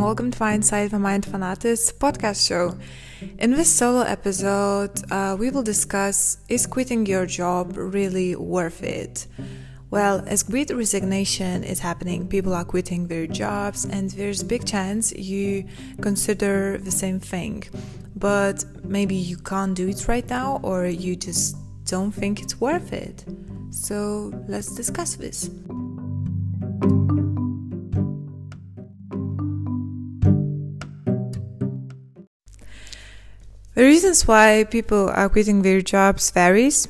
Welcome to Inside the Mind Fanatis podcast show. In this solo episode, uh, we will discuss is quitting your job really worth it? Well, as great resignation is happening, people are quitting their jobs, and there's big chance you consider the same thing. But maybe you can't do it right now, or you just don't think it's worth it. So let's discuss this. The reasons why people are quitting their jobs varies.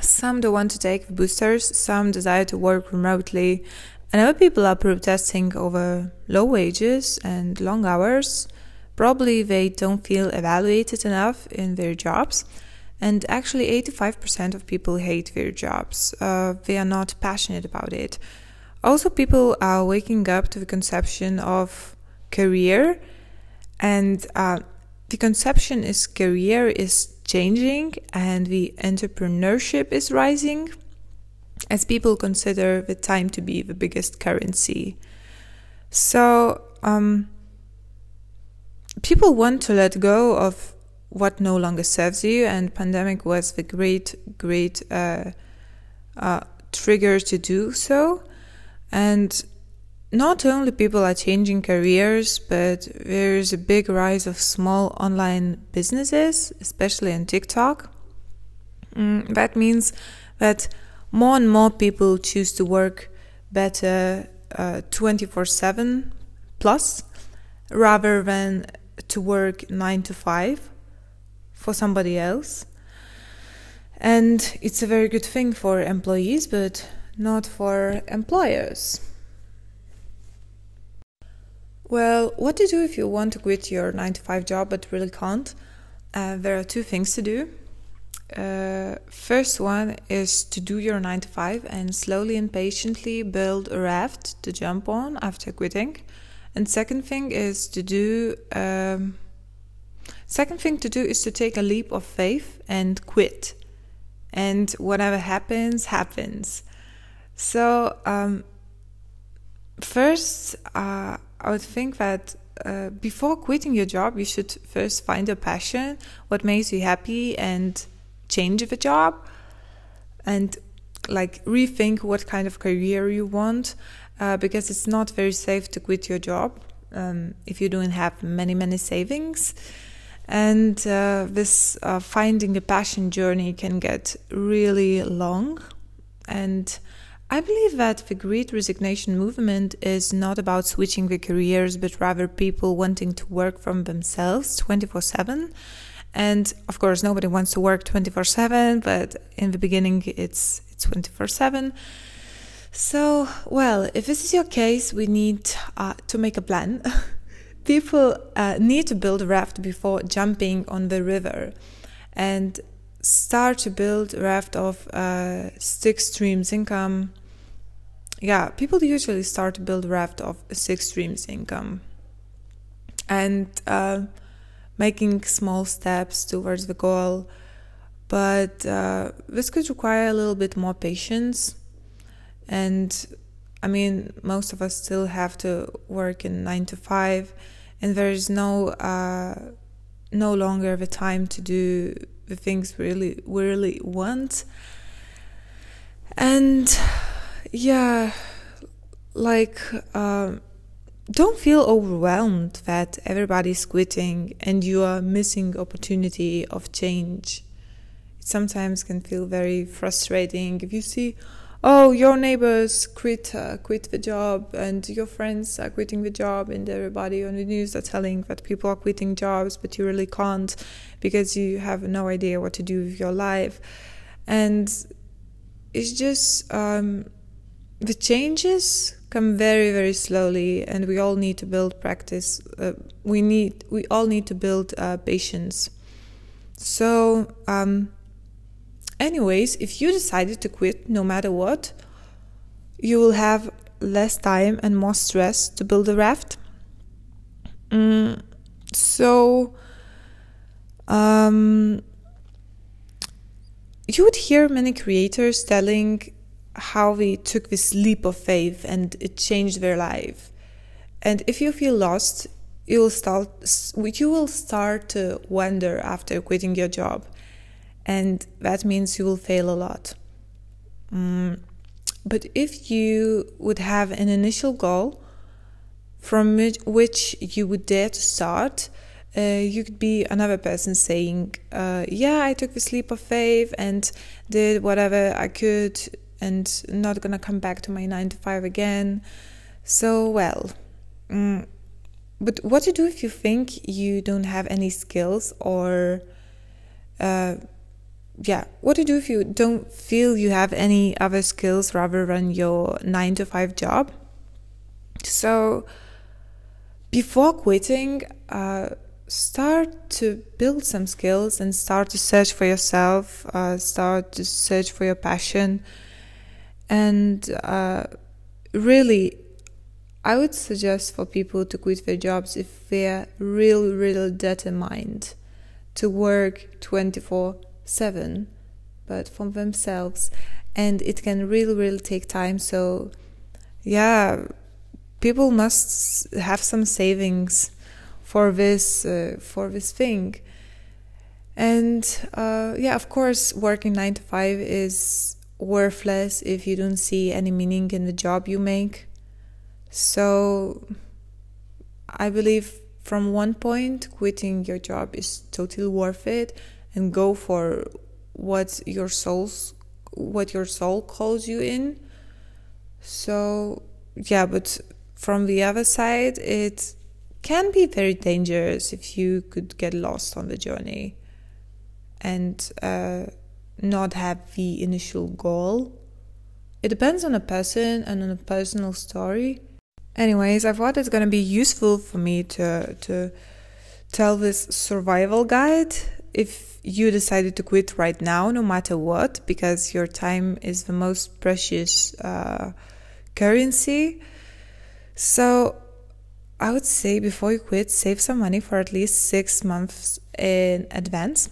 Some don't want to take boosters, some desire to work remotely, and other people are protesting over low wages and long hours. Probably they don't feel evaluated enough in their jobs. And actually, 85% of people hate their jobs. Uh, they are not passionate about it. Also, people are waking up to the conception of career and uh, the conception is career is changing and the entrepreneurship is rising as people consider the time to be the biggest currency. So, um, people want to let go of what no longer serves you, and pandemic was the great, great uh, uh, trigger to do so. And not only people are changing careers, but there's a big rise of small online businesses, especially on TikTok. Mm, that means that more and more people choose to work better uh, 24 uh, 7 plus rather than to work 9 to 5 for somebody else. And it's a very good thing for employees, but not for employers. Well, what to do if you want to quit your 9 to 5 job but really can't? Uh, there are two things to do. Uh, first one is to do your 9 to 5 and slowly and patiently build a raft to jump on after quitting. And second thing is to do um, second thing to do is to take a leap of faith and quit. And whatever happens, happens. So um, first, uh, I would think that uh, before quitting your job, you should first find a passion, what makes you happy, and change the job, and like rethink what kind of career you want, uh, because it's not very safe to quit your job um, if you don't have many many savings. And uh, this uh, finding a passion journey can get really long, and I believe that the Great Resignation movement is not about switching the careers, but rather people wanting to work from themselves 24 7. And of course, nobody wants to work 24 7, but in the beginning, it's, it's 24 7. So, well, if this is your case, we need uh, to make a plan. people uh, need to build a raft before jumping on the river and start to build a raft of uh, six streams income yeah, people usually start to build raft of six streams income and uh, making small steps towards the goal. But uh, this could require a little bit more patience. And I mean, most of us still have to work in nine to five, and there is no uh, no longer the time to do the things we really we really want. And yeah, like, um, don't feel overwhelmed that everybody's quitting and you are missing opportunity of change. It sometimes can feel very frustrating if you see, oh, your neighbors quit uh, quit the job and your friends are quitting the job and everybody on the news are telling that people are quitting jobs, but you really can't because you have no idea what to do with your life, and it's just. Um, the changes come very very slowly and we all need to build practice uh, we need we all need to build uh, patience so um, anyways if you decided to quit no matter what you will have less time and more stress to build a raft mm, so um, you would hear many creators telling how they took this leap of faith and it changed their life. and if you feel lost, you will start you will start to wonder after quitting your job, and that means you will fail a lot. Mm. But if you would have an initial goal from which you would dare to start, uh, you could be another person saying, uh, Yeah, I took the leap of faith and did whatever I could and not gonna come back to my nine to five again. So, well, mm, but what to do if you think you don't have any skills or, uh, yeah, what to do if you don't feel you have any other skills rather than your nine to five job? So, before quitting, uh, start to build some skills and start to search for yourself, uh, start to search for your passion, and uh, really I would suggest for people to quit their jobs if they're real, real determined to work 24 7, but from themselves. And it can really, really take time. So, yeah, people must have some savings for this uh, for this thing. And uh, yeah, of course, working nine to five is worthless if you don't see any meaning in the job you make so I believe from one point, quitting your job is totally worth it and go for what your soul's what your soul calls you in. So yeah, but from the other side, it can be very dangerous if you could get lost on the journey and uh, not have the initial goal. It depends on a person and on a personal story. Anyways, I thought it's gonna be useful for me to to tell this survival guide if you decided to quit right now, no matter what, because your time is the most precious uh, currency. So I would say before you quit, save some money for at least six months in advance.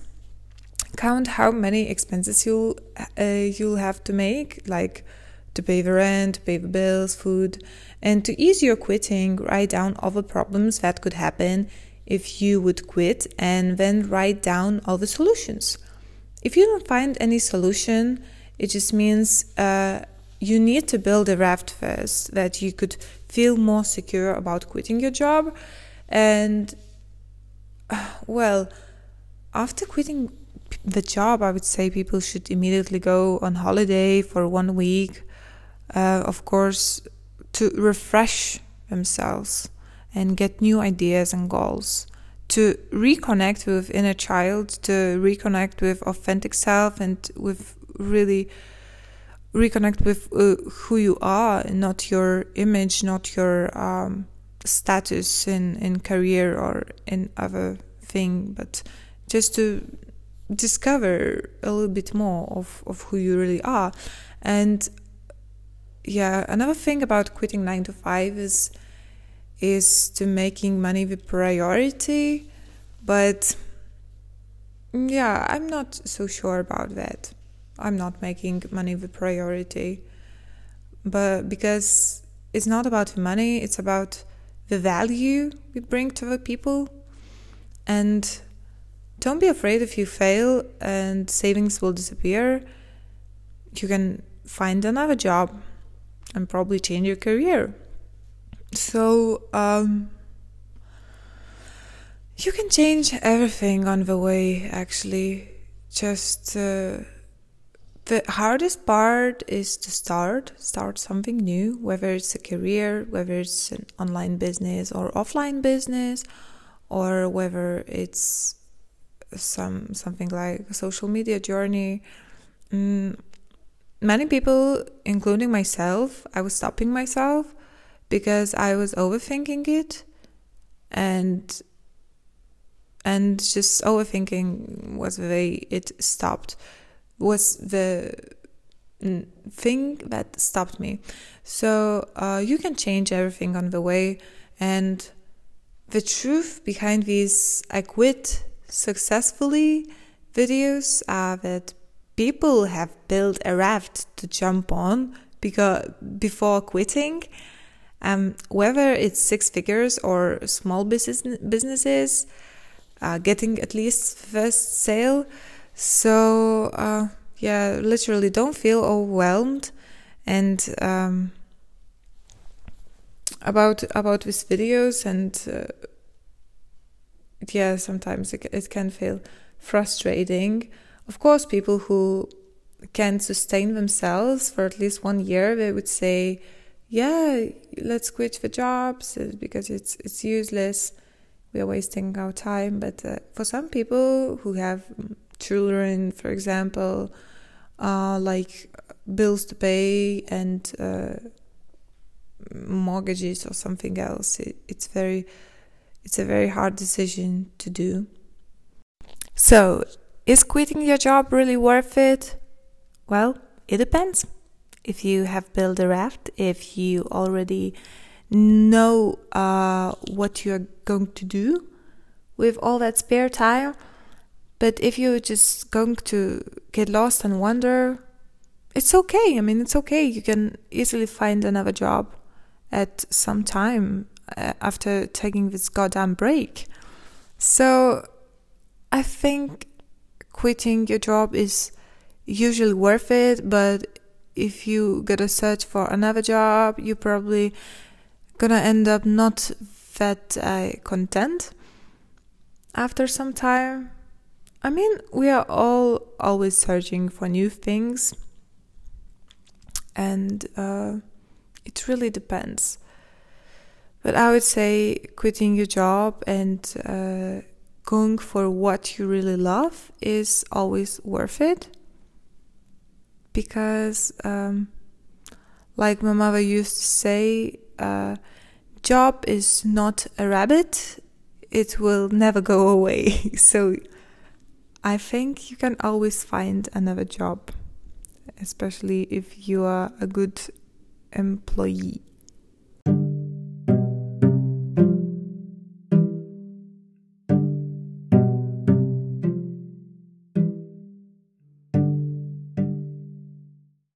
Count how many expenses you'll uh, you'll have to make, like to pay the rent, pay the bills, food, and to ease your quitting, write down all the problems that could happen if you would quit and then write down all the solutions. If you don't find any solution, it just means uh, you need to build a raft first that you could feel more secure about quitting your job. And well, after quitting the job, I would say people should immediately go on holiday for one week. Uh, of course, to refresh themselves and get new ideas and goals, to reconnect with inner child, to reconnect with authentic self, and with really reconnect with uh, who you are, not your image, not your um, status in in career or in other thing, but just to discover a little bit more of, of who you really are. And yeah, another thing about quitting nine to five is is to making money the priority, but yeah, I'm not so sure about that. I'm not making money the priority, but because it's not about the money, it's about the value we bring to the people, and don't be afraid if you fail and savings will disappear. You can find another job and probably change your career. So, um, you can change everything on the way, actually. Just uh, the hardest part is to start, start something new, whether it's a career, whether it's an online business or offline business, or whether it's some something like a social media journey. Mm, many people, including myself, I was stopping myself because I was overthinking it and and just overthinking was the way it stopped was the thing that stopped me. So uh, you can change everything on the way and the truth behind these i quit successfully videos are that people have built a raft to jump on because before quitting Um, whether it's six figures or small business businesses, uh, getting at least first sale. So uh, yeah, literally don't feel overwhelmed and um, about about these videos and uh, yeah sometimes it, it can feel frustrating of course people who can sustain themselves for at least one year they would say yeah let's quit the jobs uh, because it's it's useless we are wasting our time but uh, for some people who have children for example uh, like bills to pay and uh, mortgages or something else. It, it's very, it's a very hard decision to do. So, is quitting your job really worth it? Well, it depends. If you have built a raft, if you already know uh, what you're going to do with all that spare time, but if you're just going to get lost and wonder, it's okay. I mean, it's okay. You can easily find another job at some time uh, after taking this goddamn break. So I think quitting your job is usually worth it, but if you gotta search for another job, you're probably gonna end up not that uh, content after some time. I mean, we are all always searching for new things and uh, it really depends. But I would say quitting your job and uh, going for what you really love is always worth it. Because, um, like my mother used to say, uh, job is not a rabbit, it will never go away. so I think you can always find another job especially if you are a good employee.